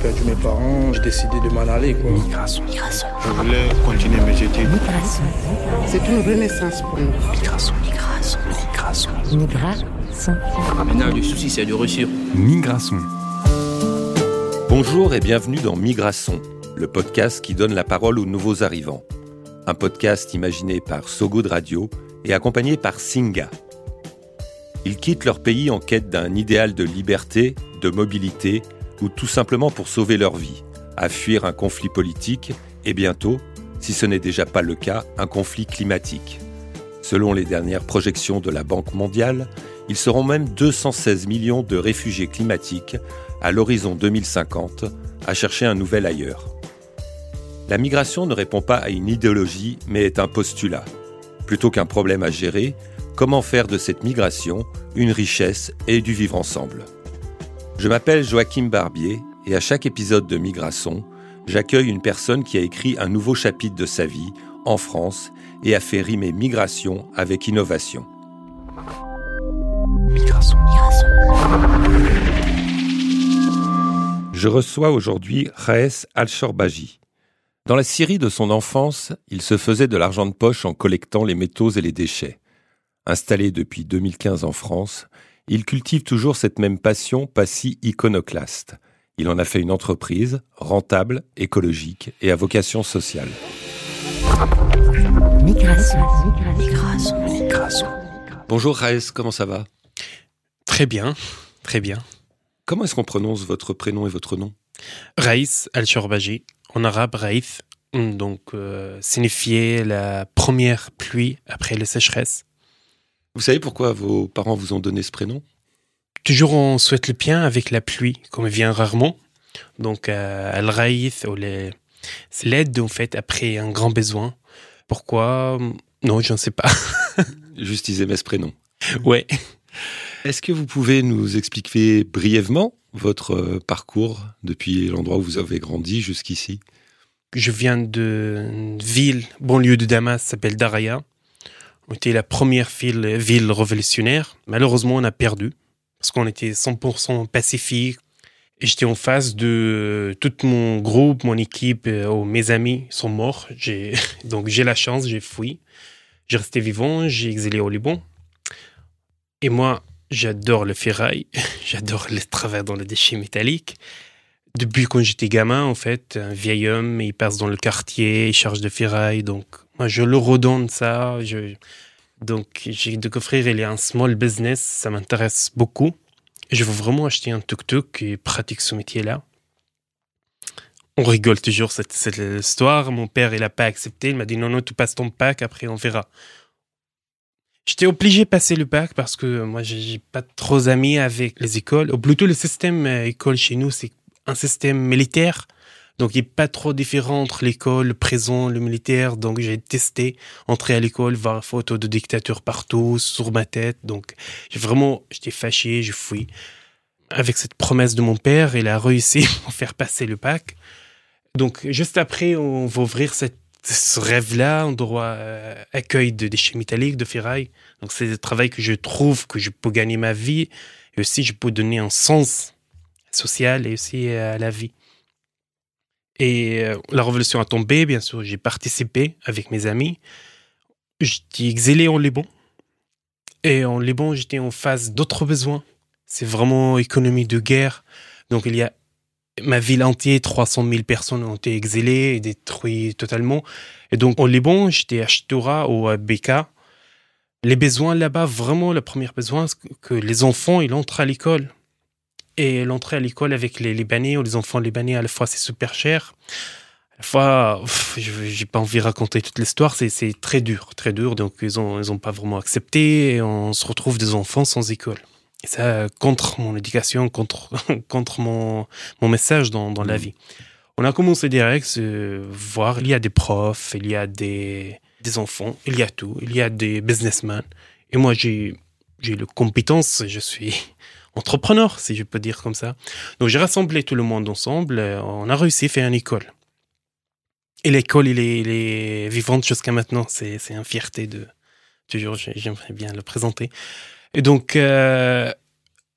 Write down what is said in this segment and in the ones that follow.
perdu mes parents, j'ai décidé de m'en aller. Quoi. Migration. Migration. Je voulais continuer mes études. Migration. C'est une renaissance pour nous. Migration. Migration. Migration. Migration. Maintenant, le souci, c'est de réussir. Migration. Bonjour et bienvenue dans Migration, le podcast qui donne la parole aux nouveaux arrivants. Un podcast imaginé par Sogo de Radio et accompagné par Singa. Ils quittent leur pays en quête d'un idéal de liberté, de mobilité ou tout simplement pour sauver leur vie, à fuir un conflit politique et bientôt, si ce n'est déjà pas le cas, un conflit climatique. Selon les dernières projections de la Banque mondiale, ils seront même 216 millions de réfugiés climatiques à l'horizon 2050 à chercher un nouvel ailleurs. La migration ne répond pas à une idéologie, mais est un postulat. Plutôt qu'un problème à gérer, comment faire de cette migration une richesse et du vivre ensemble? Je m'appelle Joachim Barbier et à chaque épisode de Migration, j'accueille une personne qui a écrit un nouveau chapitre de sa vie en France et a fait rimer migration avec innovation. Migration. Je reçois aujourd'hui Raes Al-Shorbaji. Dans la Syrie de son enfance, il se faisait de l'argent de poche en collectant les métaux et les déchets. Installé depuis 2015 en France, il cultive toujours cette même passion pas si iconoclaste. Il en a fait une entreprise, rentable, écologique et à vocation sociale. Migration. Migration. Migration. Bonjour Raes, comment ça va? Très bien, très bien. Comment est-ce qu'on prononce votre prénom et votre nom? Raïs al-Shorbaji, en arabe Raïf, donc euh, signifiait la première pluie après la sécheresse. Vous savez pourquoi vos parents vous ont donné ce prénom? Toujours on souhaite le bien avec la pluie, comme elle vient rarement. Donc euh, al-Raïf, c'est l'aide en fait après un grand besoin. Pourquoi? Non, je ne sais pas. Juste ils aimaient ce prénom. ouais. Est-ce que vous pouvez nous expliquer brièvement votre euh, parcours depuis l'endroit où vous avez grandi jusqu'ici? Je viens d'une ville, banlieue de Damas, s'appelle Daraya. Était la première ville, révolutionnaire. Malheureusement, on a perdu parce qu'on était 100% pacifique. J'étais en face de tout mon groupe, mon équipe, euh, mes amis sont morts. Donc j'ai la chance, j'ai fui. J'ai resté vivant, j'ai exilé au Liban. Et moi, j'adore le ferraille, j'adore le travail dans les déchets métalliques. Depuis quand j'étais gamin, en fait, un vieil homme, il passe dans le quartier, il charge de ferraille. Donc, moi, je le redonne ça. Donc, j'ai découvert, il a un small business, ça m'intéresse beaucoup. Je veux vraiment acheter un tuk-tuk et pratique ce métier-là. On rigole toujours cette, cette histoire. Mon père, il n'a pas accepté. Il m'a dit non, non, tu passes ton pack, après on verra. J'étais obligé de passer le bac parce que moi, j'ai pas trop d'amis avec les écoles. Ou plutôt, le système euh, école chez nous, c'est un système militaire. Donc, il n'est pas trop différent entre l'école, le présent, le militaire. Donc, j'ai testé, entrer à l'école, voir photos de dictature partout, sur ma tête. Donc, vraiment, j'étais fâché, je fui. Avec cette promesse de mon père, il a réussi à faire passer le bac. Donc, juste après, on va ouvrir cette ce rêve-là, on doit euh, accueil de déchets métalliques, de ferraille. Donc c'est le travail que je trouve que je peux gagner ma vie et aussi je peux donner un sens social et aussi à la vie. Et euh, la révolution a tombé, bien sûr, j'ai participé avec mes amis. J'étais exilé en Liban. Et en Liban, j'étais en face d'autres besoins. C'est vraiment économie de guerre. Donc il y a ma ville entière, 300 000 personnes ont été exilées et détruites totalement. Et donc, au Liban, j'étais à Shtoura ou à Beka. Les besoins là-bas, vraiment, le premier besoin, c'est que les enfants, ils entrent à l'école. Et l'entrée à l'école avec les Libanais ou les enfants libanais, à la fois, c'est super cher. À la fois, j'ai pas envie de raconter toute l'histoire, c'est très dur, très dur. Donc, ils ont, ils ont pas vraiment accepté et on se retrouve des enfants sans école. Et ça, contre mon éducation, contre, contre mon, mon message dans, dans la vie. On a commencé direct à voir, il y a des profs, il y a des, des enfants, il y a tout, il y a des businessmen. Et moi, j'ai, j'ai les compétences, je suis entrepreneur, si je peux dire comme ça. Donc, j'ai rassemblé tout le monde ensemble, on a réussi à faire une école. Et l'école, il est, vivante jusqu'à maintenant, c'est, c'est une fierté de, toujours, j'aimerais bien le présenter. Et donc, euh,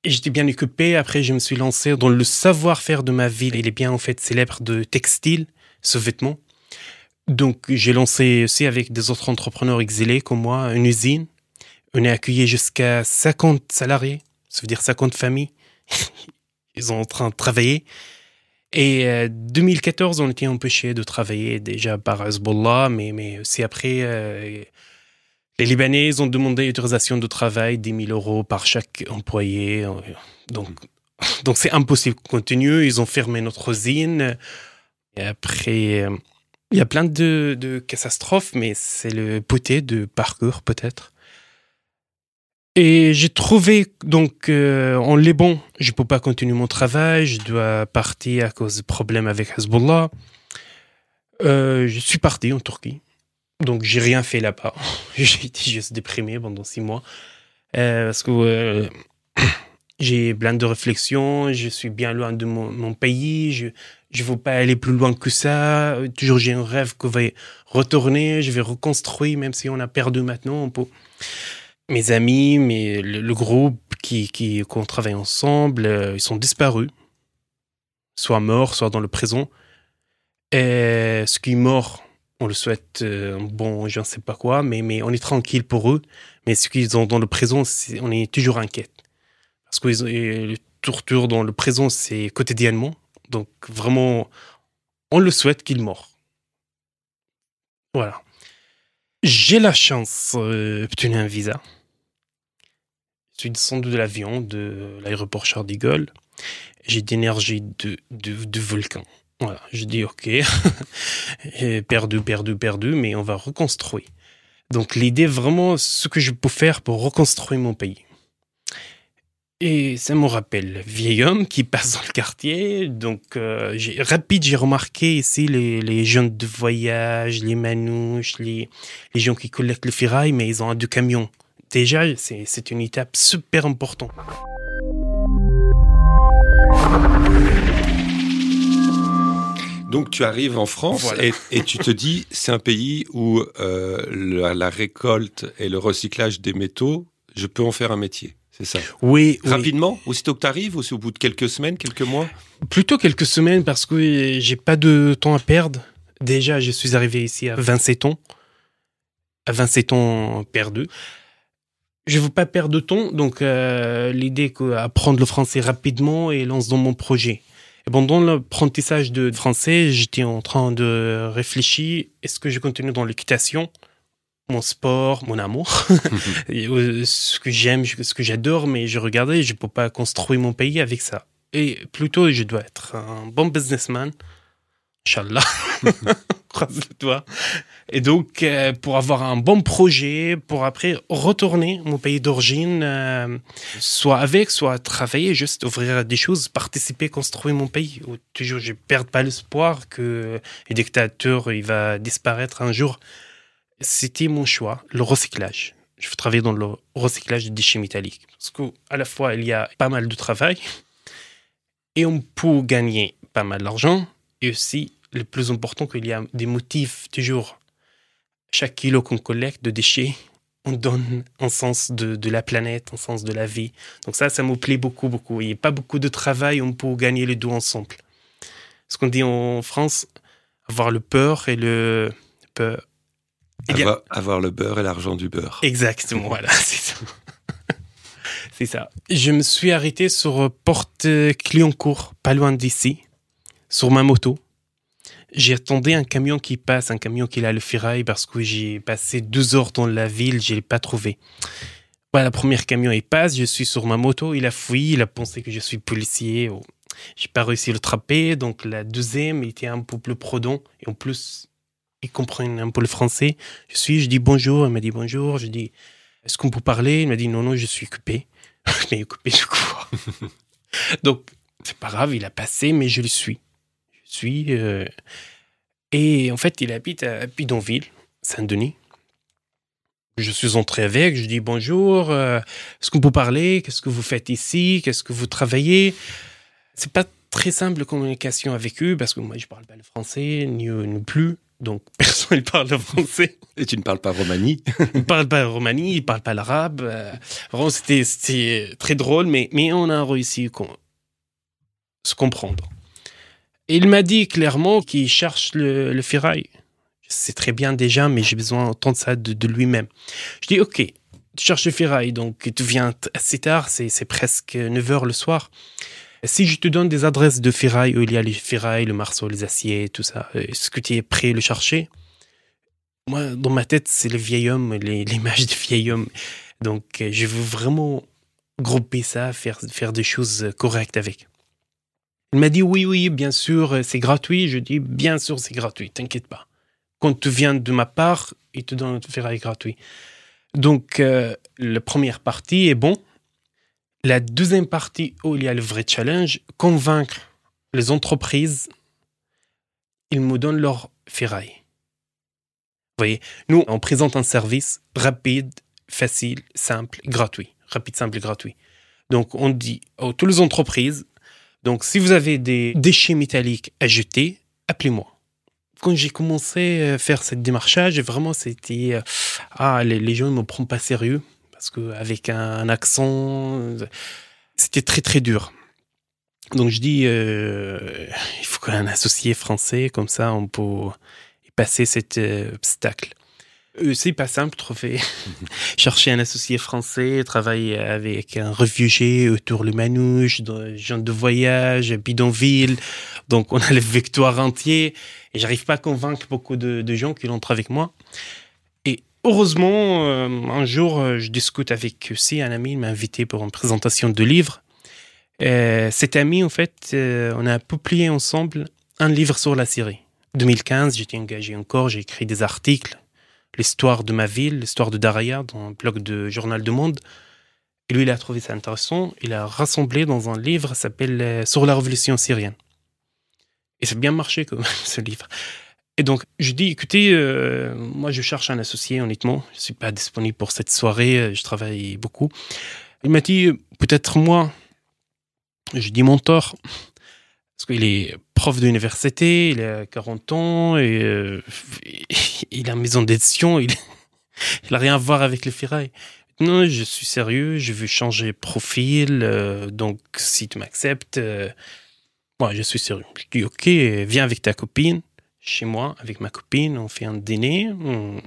j'étais bien occupé. Après, je me suis lancé dans le savoir-faire de ma ville. Il est bien, en fait, célèbre de textile, ce vêtement. Donc, j'ai lancé aussi avec des autres entrepreneurs exilés comme moi une usine. On est accueilli jusqu'à 50 salariés. Ça veut dire 50 familles. Ils sont en train de travailler. Et euh, 2014, on était empêché de travailler déjà par Hezbollah, mais, mais aussi après, euh, les Libanais ont demandé autorisation de travail, 10 000 euros par chaque employé. Donc, donc c'est impossible de continuer. Ils ont fermé notre usine. Et après, euh, il y a plein de, de catastrophes, mais c'est le beauté de parcours peut-être. Et j'ai trouvé donc euh, en Liban, je peux pas continuer mon travail, je dois partir à cause de problèmes avec Hezbollah. Euh, je suis parti en Turquie, donc j'ai rien fait là-bas. j'ai été juste déprimé pendant six mois euh, parce que euh, j'ai plein de réflexions, je suis bien loin de mon, pays, je je veux pas aller plus loin que ça. Toujours j'ai un rêve je vais retourner, je vais reconstruire, même si on a perdu maintenant. Mes amis, mes, le, groupe qui, qu'on travaille ensemble, euh, ils sont disparus. Soit morts, soit dans le présent. Et ce qui est mort, on le souhaite, euh, bon, je ne sais pas quoi, mais, mais on est tranquille pour eux. Mais ce qu'ils ont dans le présent, on est toujours inquiet. Parce que ils le torture dans le présent, c'est quotidiennement. Donc vraiment, on le souhaite qu'ils meurent. Voilà. J'ai la chance euh, d'obtenir un visa. Je suis descendu de l'avion de l'aéroport Charles de Gaulle. J'ai d'énergie de, de, de volcan. Voilà, je dis ok, perdu, perdu, perdu, mais on va reconstruire. Donc l'idée vraiment, ce que je peux faire pour reconstruire mon pays. Et ça me rappelle vieil homme qui passe dans le quartier. Donc, euh, rapide, j'ai remarqué ici les, les jeunes de voyage, les manouches, les, les gens qui collectent le ferraille, mais ils ont un deux camions. Déjà, c'est, c'est une étape super importante. Donc tu arrives en France Voilà. et, et tu te dis, c'est un pays où euh, la, la récolte et le recyclage des métaux, je peux en faire un métier. C'est ça. Oui, oui. Rapidement, aussitôt que tu arrives, ou c'est au bout de quelques semaines, quelques mois? Plutôt quelques semaines parce que j'ai pas de temps à perdre. Déjà, je suis arrivé ici à 27 ans. À 27 ans perdu. Je veux pas perdre de temps, donc euh, l'idée que apprendre le français rapidement et lance dans mon projet. Et pendant l'apprentissage de français, j'étais en train de réfléchir est-ce que je continue dans l'équitation, mon sport, mon amour, euh, ce que j'aime, ce que j'adore, mais je regardais, je peux pas construire mon pays avec ça et plutôt je dois être un bon businessman. Inch'Allah. Croise le doigt. Et donc, euh, pour avoir un bon projet, pour après retourner mon pays d'origine, euh, soit avec, soit travailler, juste ouvrir des choses, participer, construire mon pays. Où toujours, je ne perds pas l'espoir que le dictateur il va disparaître un jour. C'était mon choix, le recyclage. Je veux travailler dans le recyclage des déchets métalliques. Parce qu'à la fois, il y a pas mal de travail, et on peut gagner pas mal d'argent. Et aussi, le plus important, qu'il y a des motifs toujours. Chaque kilo qu'on collecte de déchets, on donne un sens de, de la planète, un sens de la vie. Donc ça, ça me plaît beaucoup, beaucoup. Il n'y a pas beaucoup de travail, on peut gagner les deux ensemble. Ce qu'on dit en France, avoir le peur et le peur. Avoir, avoir le beurre et l'argent du beurre. Exactement, voilà, c'est ça. c'est ça. Je me suis arrêté sur Porte Clignancourt, pas loin d'ici, sur ma moto. J'ai attendu un camion qui passe, un camion qui a le ferraille, parce que j'ai passé deux heures dans la ville, je l'ai pas trouvé. Voilà, le premier camion, il passe, je suis sur ma moto, il a fouillé, il a pensé que je suis policier. Oh. J'ai pas réussi à le trapper, donc la deuxième il était un peu plus prodon, et en plus, il comprend un peu le français. Je suis, je dis bonjour, il m'a dit bonjour, je dis est-ce qu'on peut parler? Il m'a dit non, non, je suis occupé. mais occupé de quoi Donc, c'est pas grave, il a passé, mais je le suis. Je suis. euh, Et en fait, il habite à Bidonville, Saint-Denis. Je suis entré avec, je dis bonjour, euh, est-ce qu'on peut parler? Qu'est-ce que vous faites ici? Qu'est-ce que vous travaillez? C'est pas très simple communication avec eux parce que moi je parle pas le français ni eux non plus. Donc, personne ne parle le français. Et tu ne parles pas romani Il ne parle pas romani, il ne parle pas l'arabe. Euh, vraiment, c'était, très drôle, mais, mais on a réussi à se comprendre. Et il m'a dit clairement qu'il cherche le, le ferraille. C'est très bien déjà, mais j'ai besoin d'entendre ça de, de lui-même. Je dis, OK, tu cherches le ferraille, donc tu viens assez tard, c'est, presque 9 heures le soir. Si je te donne des adresses de ferraille où il y a les ferrailles, le marceau, les aciers, tout ça, est-ce que tu es prêt à le chercher? Moi, dans ma tête, c'est le vieil homme, l'image du vieil homme. Donc, euh, je veux vraiment grouper ça, faire, faire des choses correctes avec. Il m'a dit oui, oui, bien sûr, c'est gratuit. Je dis bien sûr, c'est gratuit, t'inquiète pas. Quand tu viens de ma part, il te donne un ferraille gratuit. Donc, euh, la première partie est bon. La deuxième partie où il y a le vrai challenge, convaincre les entreprises, ils me donnent leur ferraille. Vous voyez, nous, on présente un service rapide, facile, simple, gratuit. Rapide, simple gratuit. Donc, on dit à toutes les entreprises, donc si vous avez des déchets métalliques à jeter, appelez-moi. Quand j'ai commencé à faire cette démarchage, vraiment, c'était... euh, Ah, les gens ne me prennent pas sérieux parce qu'avec un, un accent, c'était très très dur. Donc je dis, euh, il faut qu'un associé français, comme ça on peut passer cet euh, obstacle. Euh, c'est pas simple, trouver. Chercher un associé français, travailler avec un réfugié autour le manouche, gens de voyage, bidonville. Donc on a le victoire entier. Et j'arrive pas à convaincre beaucoup de, de gens qui entrent avec moi. Heureusement, euh, un jour, euh, je discute avec aussi un ami, il m'a invité pour une présentation de livre. Cet ami, en fait, euh, on a publié ensemble un livre sur la Syrie. 2015, j'étais engagé encore, j'ai écrit des articles, l'histoire de ma ville, l'histoire de Daraya, dans un blog de Journal du Monde. Et lui, il a trouvé ça intéressant. Il a rassemblé dans un livre s'appelle Sur la révolution syrienne. Et ça a bien marché, quand même, ce livre. Et donc, je dis, écoutez, euh, moi, je cherche un associé, honnêtement. Je suis pas disponible pour cette soirée. euh, Je travaille beaucoup. Il m'a dit, peut-être moi. Je dis mentor. Parce qu'il est prof d'université, il a 40 ans, et euh, il a une maison d'édition, il n'a rien à voir avec le ferraille. Non, je suis sérieux, je veux changer profil, euh, donc si tu m'acceptes, moi je suis sérieux. Je dis ok, viens avec ta copine, chez moi, avec ma copine, on fait un dîner. on-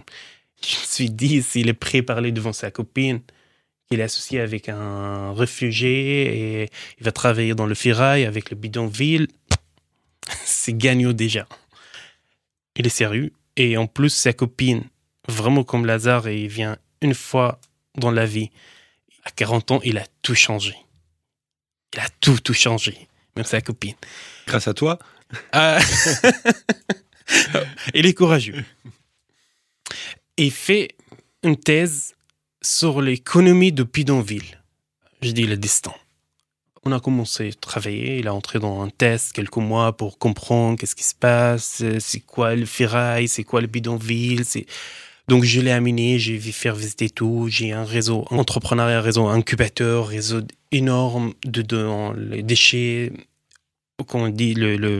Je me suis dit, s'il est prêt à parler devant sa copine, qu'il est associé avec un réfugié et il va travailler dans le ferraille avec le bidonville, c'est gagnant déjà. Il est sérieux. Et en plus, sa copine, vraiment comme Lazare, et il vient une fois dans la vie. À 40 ans, il a tout changé. Il a tout, tout changé. Même sa copine. Grâce à toi Ah. il est courageux. Il fait une thèse sur l'économie de bidonville. Je dis le destin. On a commencé à travailler, il a entré dans un test quelques mois pour comprendre qu'est-ce qui se passe, c'est quoi le ferraille, c'est quoi le bidonville. Donc je l'ai amené, j'ai vu faire visiter tout, j'ai un réseau entrepreneuriat, un réseau incubateur, réseau énorme de, dans les déchets, qu'on dit le,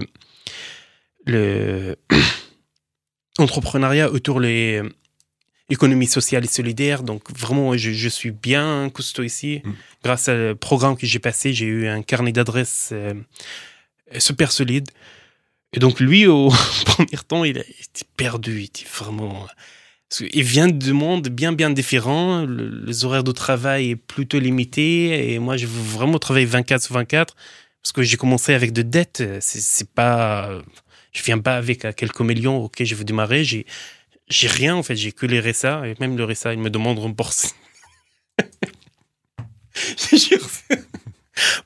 le entrepreneuriat autour les économie sociale et solidaire. Donc vraiment, je, je suis bien costaud ici. Mm. Grâce au programme que j'ai passé, j'ai eu un carnet d'adresses euh, super solide. Et donc lui, au premier temps, il a été perdu. Il était vraiment... parce qu'il vient de mondes bien, bien différents. Le- les horaires de travail est plutôt limité. Et moi, je veux vraiment travailler 24 sur 24. Parce que j'ai commencé avec de dettes. C'est pas... Je viens pas avec euh, quelques millions. Ok, je veux démarrer. J'ai rien en fait, j'ai que les RSA et même le RSA, il me demande de rembourser. Je jure.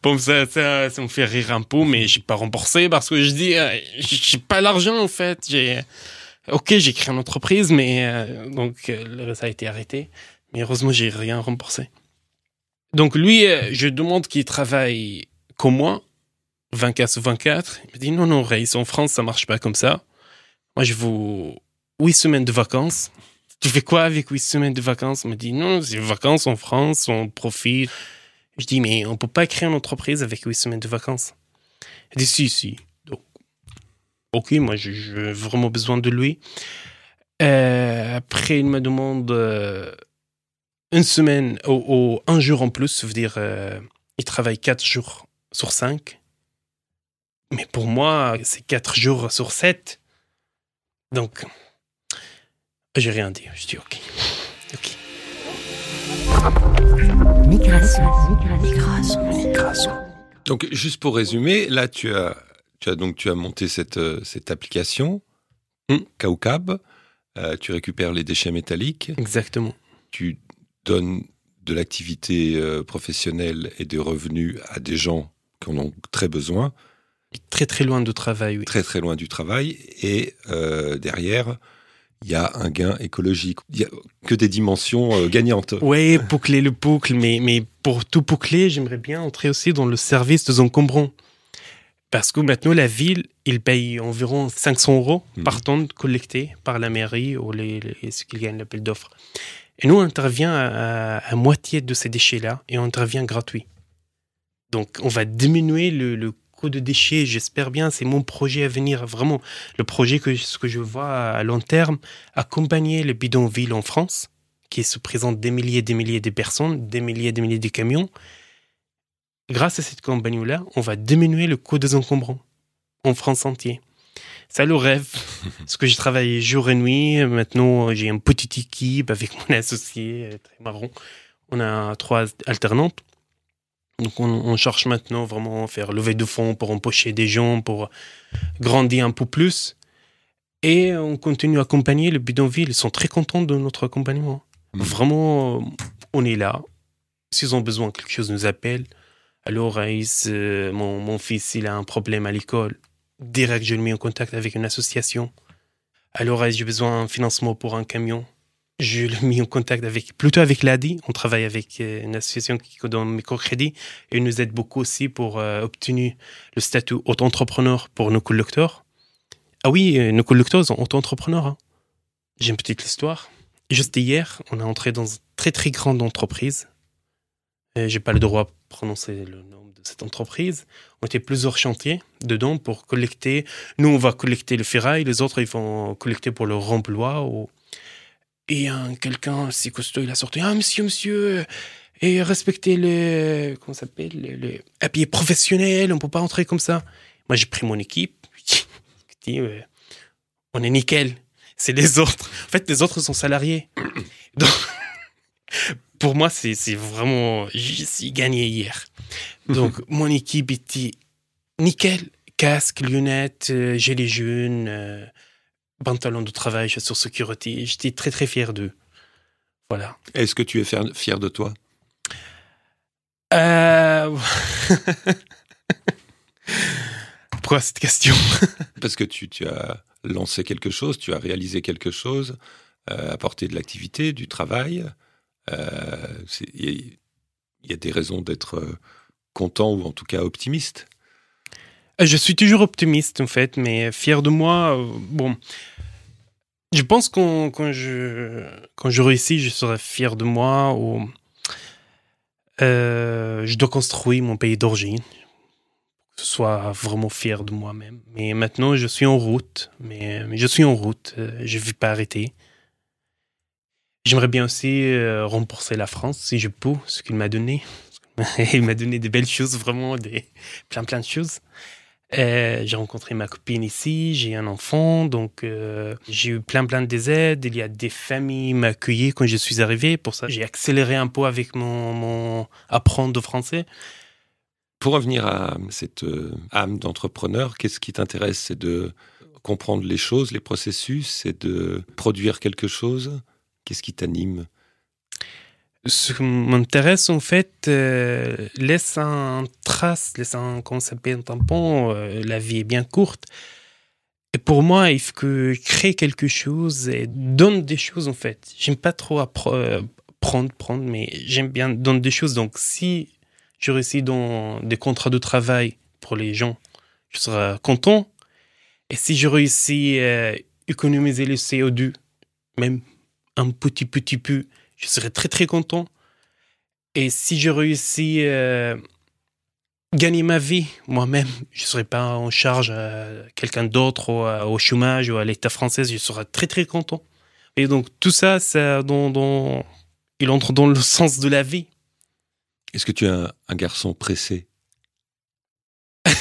Bon, ça, ça, ça me fait rire un peu, mais j'ai pas remboursé parce que je dis, euh, j'ai pas l'argent en fait. J'ai, ok, j'ai créé une entreprise, mais euh, donc RSA a été arrêté. Mais heureusement, j'ai rien remboursé. Donc lui, je demande qu'il travaille comme moi, 24 sur 24. Il me dit non, non, Reis, en France, ça marche pas comme ça. Moi, je vous huit semaines de vacances. Tu fais quoi avec huit semaines de vacances? Il me dit non, c'est vacances en France, on profite. Je dis mais on peut pas créer une entreprise avec huit semaines de vacances. Il dit si, si. Donc, Ok, moi j'ai vraiment besoin de lui. Euh, après, il me demande euh, une semaine ou, un jour en plus, ça veut dire euh, il travaille quatre jours sur cinq. Mais pour moi, c'est quatre jours sur sept. Donc, j'ai rien dit. Je dis ok. Ok. Migration. Migration. Migration. Donc, juste pour résumer, là, tu as, tu as donc tu as monté cette, euh, cette application, Hmm. Kaukab. Euh, tu récupères les déchets métalliques. Exactement. Tu donnes de l'activité euh, professionnelle et des revenus à des gens qui en ont très besoin, Très très loin de travail, oui. très très loin du travail. Et euh, derrière, il y a un gain écologique. Il n'y a que des dimensions euh, gagnantes. Ouais, boucler le boucle, mais, mais pour tout boucler, j'aimerais bien entrer aussi dans le service des encombrants. Parce que maintenant, la ville, il paye environ 500 euros Mhm. par tonne collectée par la mairie ou les, les- ceux qui gagnent l'appel d'offres. Et nous, on intervient à, à- à moitié de ces déchets-là et on intervient gratuit. Donc, on va diminuer le, le de déchets. J'espère bien, c'est mon projet à venir, vraiment le projet que ce que je vois à long terme, accompagner les bidonvilles en France qui se présentent des milliers et des milliers de personnes, des milliers et des milliers de camions. Grâce à cette compagnie-là, on va diminuer le coût des encombrants en France entière. C'est le rêve. Parce que j'ai travaillé jour et nuit. Maintenant, j'ai une petite équipe avec mon associé, euh, très marrant. On a trois alternantes. Donc, on, on cherche maintenant vraiment à faire lever de fonds pour empocher des gens, pour grandir un peu plus. Et on continue à accompagner les bidonvilles. Ils sont très contents de notre accompagnement. Mhm. Vraiment, euh, on est là. S'ils ont besoin de quelque chose, nous appellent. Alors, euh, mon, mon fils, il a un problème à l'école. Direct, je le mets en contact avec une association. Alors, j'ai besoin d'un financement pour un camion. Je le mets en contact avec, plutôt avec l'ADI. On travaille avec euh, une association qui donne microcrédit et nous aide beaucoup aussi pour euh, obtenir le statut auto-entrepreneur pour nos conducteurs. Ah oui, euh, nos conducteurs sont auto-entrepreneurs. hein. J'ai une petite histoire. Juste hier, on est entré dans une très très grande entreprise. Euh, J'ai pas le droit de prononcer le nom de cette entreprise. On était plusieurs chantiers dedans pour collecter. Nous, on va collecter le ferraille, les autres, ils vont collecter pour leur emploi. Ou... Et un quelqu'un si costaud, il a sorti Ah, monsieur, monsieur, et respectez les. Comment ça s'appelle les, les habillés professionnels, on peut pas entrer comme ça. Moi, j'ai pris mon équipe. Dis, euh, on est nickel. C'est les autres. En fait, les autres sont salariés. Donc, pour moi, c'est vraiment. J'ai suis gagné hier. Donc, mon équipe était nickel. Casque, lunettes, euh, gilet jaune, euh, pantalon de travail, chaussures sécurité. J'étais très, très fier d'eux. Voilà. Est-ce que tu es fier, de toi? Euh... Pourquoi cette question? Parce que tu, tu as lancé quelque chose, tu as réalisé quelque chose, euh, apporté de l'activité, du travail. Euh, Il y, a- il y a des raisons d'être content ou en tout cas optimiste. Euh, Je suis toujours optimiste en fait, mais fier de moi. euh, Bon, je pense qu'on quand je quand je réussis, je serai fier de moi. Ou Euh, je dois construire mon pays d'origine, que je sois vraiment fier de moi-même. Mais maintenant, je suis en route. Mais, je suis en route. je ne vais pas arrêter. J'aimerais bien aussi rembourser la France si je peux, ce qu'il m'a donné. Il m'a donné des belles choses, vraiment, des, plein plein de choses. Euh, j'ai rencontré ma copine ici, j'ai un enfant, donc euh, j'ai eu plein plein des aides. Il y a des familles m'accueillaient quand je suis arrivé. Pour ça, j'ai accéléré un peu avec mon, mon apprendre de français. Pour revenir à cette euh, âme d'entrepreneur, qu'est-ce qui t'intéresse? C'est de comprendre les choses, les processus, c'est de produire quelque chose? Qu'est-ce qui t'anime? Ce qui m'intéresse, en fait, euh, laisse un trace, laisse un, comment s'appelle, tampon. euh, la vie est bien courte. Et pour moi, il faut que quelque chose et donne des choses, en fait. J'aime pas trop appre- euh, prendre, prendre, mais j'aime bien donner des choses. Donc, si je réussis dans des contrats de travail pour les gens, je serai content. Et si je réussis à économiser le CO2, même un petit, petit peu, je serais très, très content. Et si je réussis à gagner ma vie moi-même. Je ne serais pas en charge à quelqu'un d'autre ou à- au chômage ou à l'État français. Je serais très très content. Et donc tout ça, ça dans, dans- il entre dans le sens de la vie. Est-ce que tu es un, un garçon pressé?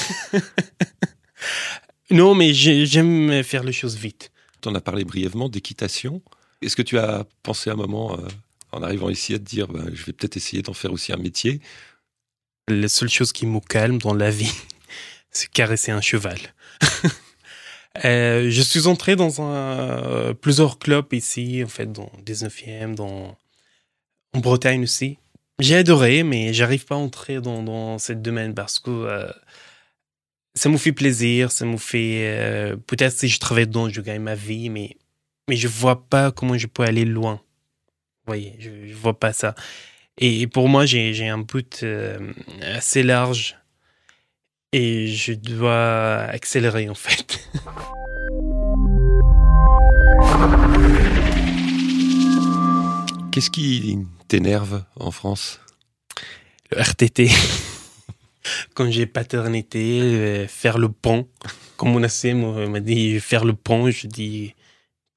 Non, mais j'ai- j'aime faire les choses vite. Tu en as parlé brièvement d'équitation. Est-ce que tu as pensé un moment, euh, en arrivant ici, à te dire ben, je vais peut-être essayer d'en faire aussi un métier La seule chose qui me calme dans la vie, c'est caresser un cheval. Euh, je suis entré dans euh, plusieurs clubs ici, en fait, dans 19e, dans, en Bretagne aussi. J'ai adoré, mais j'arrive pas à entrer dans, dans ce domaine parce que euh, ça me fait plaisir, ça me fait... Peut-être si je travaille dedans, je gagne ma vie, mais, mais je vois pas comment je peux aller loin. Voyez, je, je vois pas ça. Et pour moi, j'ai un but euh, assez large et je dois accélérer en fait. Qu'est-ce qui t'énerve en France? Le RTT. Quand j'ai paternité, euh, faire le pont. Comme mon AC m'a dit faire le pont, je dis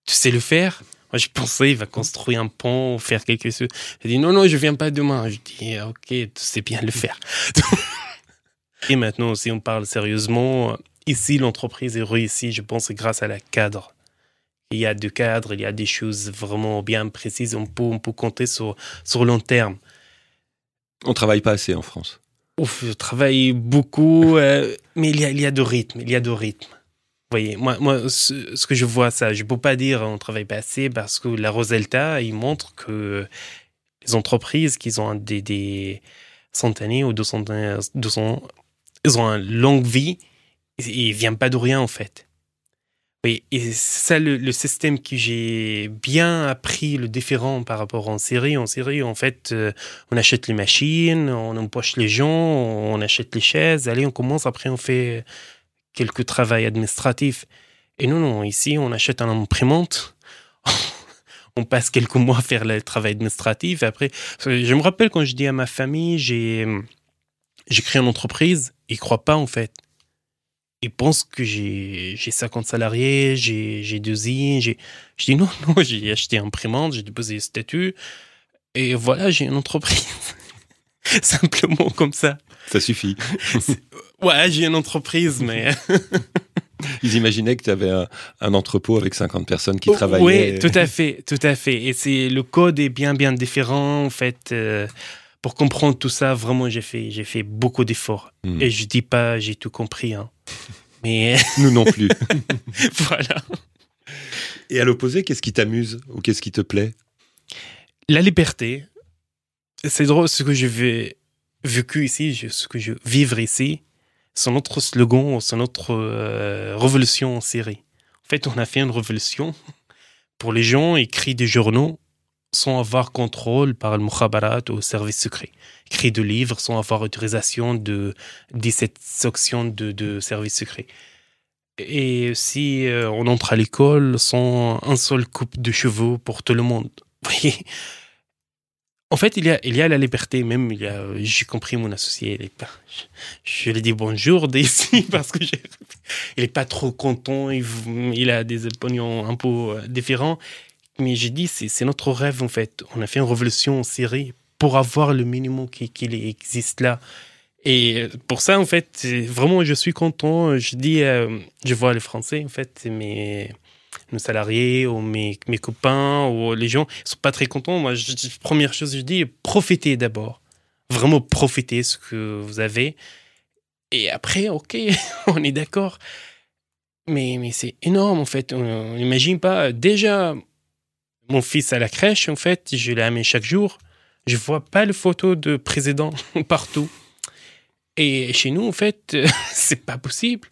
tu sais le faire? Moi, je pensais il va construire un pont, faire quelque chose. Il dit non, non, je viens pas demain. Je dis ok, tu sais bien le faire. Et maintenant, si on parle sérieusement, ici, l'entreprise est réussie, je pense, grâce à la cadre. Il y a deux cadres, il y a des choses vraiment bien précises. On peut, on peut compter sur, sur long terme. On travaille pas assez en France. Ouf, je travaille beaucoup, euh, mais il y, a, il y a de rythme, il y a de rythme. Voyez, moi, moi ce, que je vois, ça, je peux pas dire on travaille pas assez parce que la Roselta, il montre que les entreprises qui ont des, des centaines ou 200, 200, ils ont une longue vie, ils ne viennent pas de rien en fait. Oui, et ça le, le système que j'ai bien appris, le différent par rapport en série. En série, en fait, euh, on achète les machines, on empoche les gens, on achète les chaises, allez, on commence, après on fait quelques travaux administratifs. Et non, non, ici, on achète un imprimante, on passe quelques mois à faire le travail administratif. Après, je me rappelle quand je dis à ma famille, j'ai j'ai créé une entreprise, ils croient pas en fait ils pensent que j'ai 50 salariés, j'ai deux usines. Je dis non, non, j'ai acheté une imprimante, j'ai déposé le statut. Et voilà, j'ai une entreprise. Simplement comme ça. Ça suffit. Ouais, j'ai une entreprise, mais. Ils imaginaient que tu avais un, un, entrepôt avec 50 personnes qui travaillaient. Oui, tout à fait, tout à fait. Et c'est le code est bien, bien différent, en fait. Euh, pour comprendre tout ça, vraiment, j'ai fait, j'ai fait beaucoup d'efforts. Hmm. Mm. Et je dis pas, j'ai tout compris, hein. Mais. Nous non plus. voilà. Et à l'opposé, qu'est-ce qui t'amuse ou qu'est-ce qui te plaît? La liberté. C'est drôle, ce que j'ai vécu ici, ce que je vivre ici, c'est notre slogan, c'est notre euh, révolution en série. En fait, on a fait une révolution pour les gens écrits des journaux sans avoir contrôle par le mukhabarat ou service secret. Écrit des livres sans avoir autorisation de 17 sections de, de service secret. Et si euh, on entre à l'école sans un seul coupe de cheveux pour tout le monde. Vous voyez? En fait, il y, a, il y a la liberté, même, il y a, j'ai compris mon associé, je, je lui dis bonjour d'ici parce que j'ai, il est pas trop content, il, a des opinions un peu différents. Mais j'ai dit, c'est, c'est notre rêve, en fait. On a fait une révolution en Syrie pour avoir le minimum qui, existe là. Et pour ça, en fait, vraiment, je suis content. Je dis, euh, je vois les Français, en fait, mais nos salariés ou mes, mes copains ou les gens ils sont pas très contents. Moi, je, première chose, je dis profitez d'abord. Vraiment profitez ce que vous avez. Et après, ok, on est d'accord. Mais, mais c'est énorme, en fait. On n'imagine pas. Déjà, mon fils à la crèche, en fait, je l'ai amené chaque jour. Je vois pas le photo de président partout. Et chez nous, en fait, c'est pas possible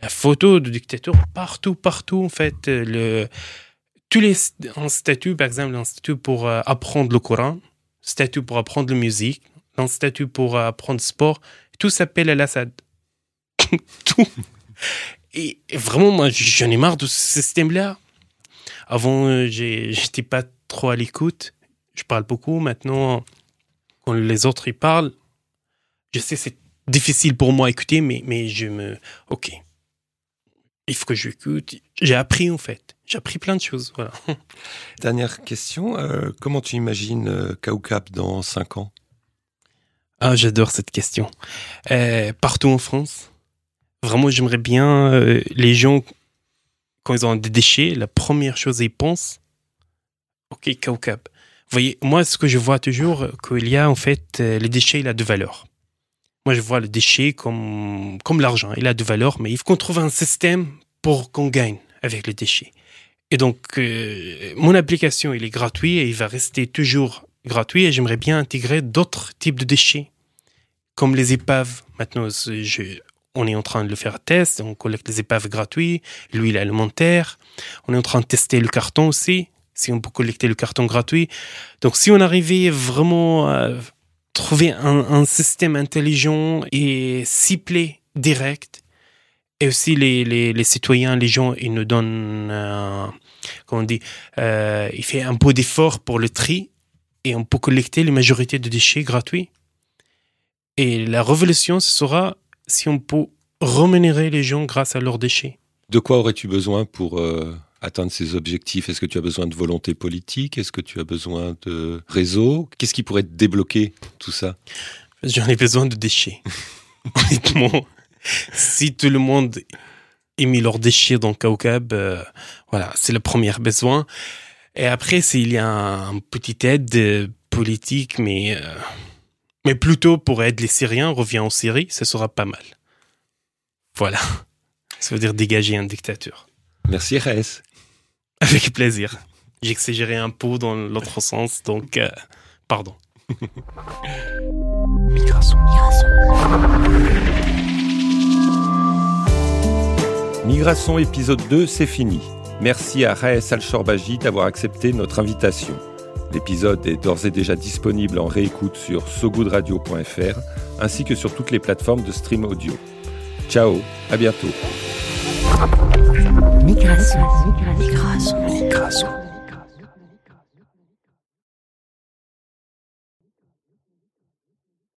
la photo de dictateur partout, partout, en fait. Le, tous les par exemple, un statut pour euh, apprendre le Coran, statut pour apprendre la musique, un statut pour euh, apprendre le sport, tout s'appelle Al-Assad. tout. Et, et, vraiment, moi, j'en ai marre de ce système-là. Avant, euh, j'étais pas trop à l'écoute. Je parle beaucoup. Maintenant, quand les autres y parlent, je sais c'est difficile pour moi à écouter, mais, mais je me. Ok. Il faut que j'écoute. J'ai appris, en fait. J'ai appris plein de choses. Voilà. Dernière question. euh, comment tu imagines euh, Kaukap dans 5 ans? Ah, j'adore cette question. Euh, partout en France, vraiment, j'aimerais bien euh, les gens, quand ils ont des déchets, la première chose ils pensent, ok, Kaukab. Vous voyez, moi, ce que je vois toujours, qu'il y a en fait, les déchets, il a de valeur. Moi, je vois le déchet comme, comme l'argent, il a de valeur, mais il faut qu'on trouve un système pour qu'on gagne avec les déchets. Et donc, euh, mon application, il est gratuit et il va rester toujours gratuit et j'aimerais bien intégrer d'autres types de déchets, comme les épaves. Maintenant, on est en train de le faire à test, on collecte les épaves gratuites, l'huile alimentaire, on est en train de tester le carton aussi, si on peut collecter le carton gratuit. Donc, si on arrivait vraiment à trouver un, système intelligent et ciblé, direct, et aussi les, les, citoyens, les gens, ils nous donnent, euh, comment on dit, euh, fait un peu d'effort pour le tri et on peut collecter les majorités de déchets gratuits. Et la révolution, ce sera si on peut rémunérer les gens grâce à leurs déchets. De quoi aurais-tu besoin pour euh, atteindre ces objectifs? Est-ce que tu as besoin de volonté politique? Est-ce que tu as besoin de réseau? Qu'est-ce qui pourrait débloquer tout ça? J'en ai besoin de déchets. Honnêtement, si tout le monde ait mis leurs déchets dans Kaukab, euh, voilà, c'est le premier besoin. Et après, s'il y a un petit aide politique, mais, euh, mais plutôt pour aider les Syriens, revient en Syrie, ce sera pas mal. Voilà. Ça veut dire dégager un dictateur. Merci RS. Avec plaisir. J'ai exagéré un peu dans l'autre sens, donc euh, pardon. Migration. Migration épisode 2, c'est fini. Merci à Raes Al-Shorbaji d'avoir accepté notre invitation. L'épisode est d'ores et déjà disponible en réécoute sur sogoodradio.fr ainsi que sur toutes les plateformes de stream audio. Ciao, à bientôt. Migration. Migration. Migration.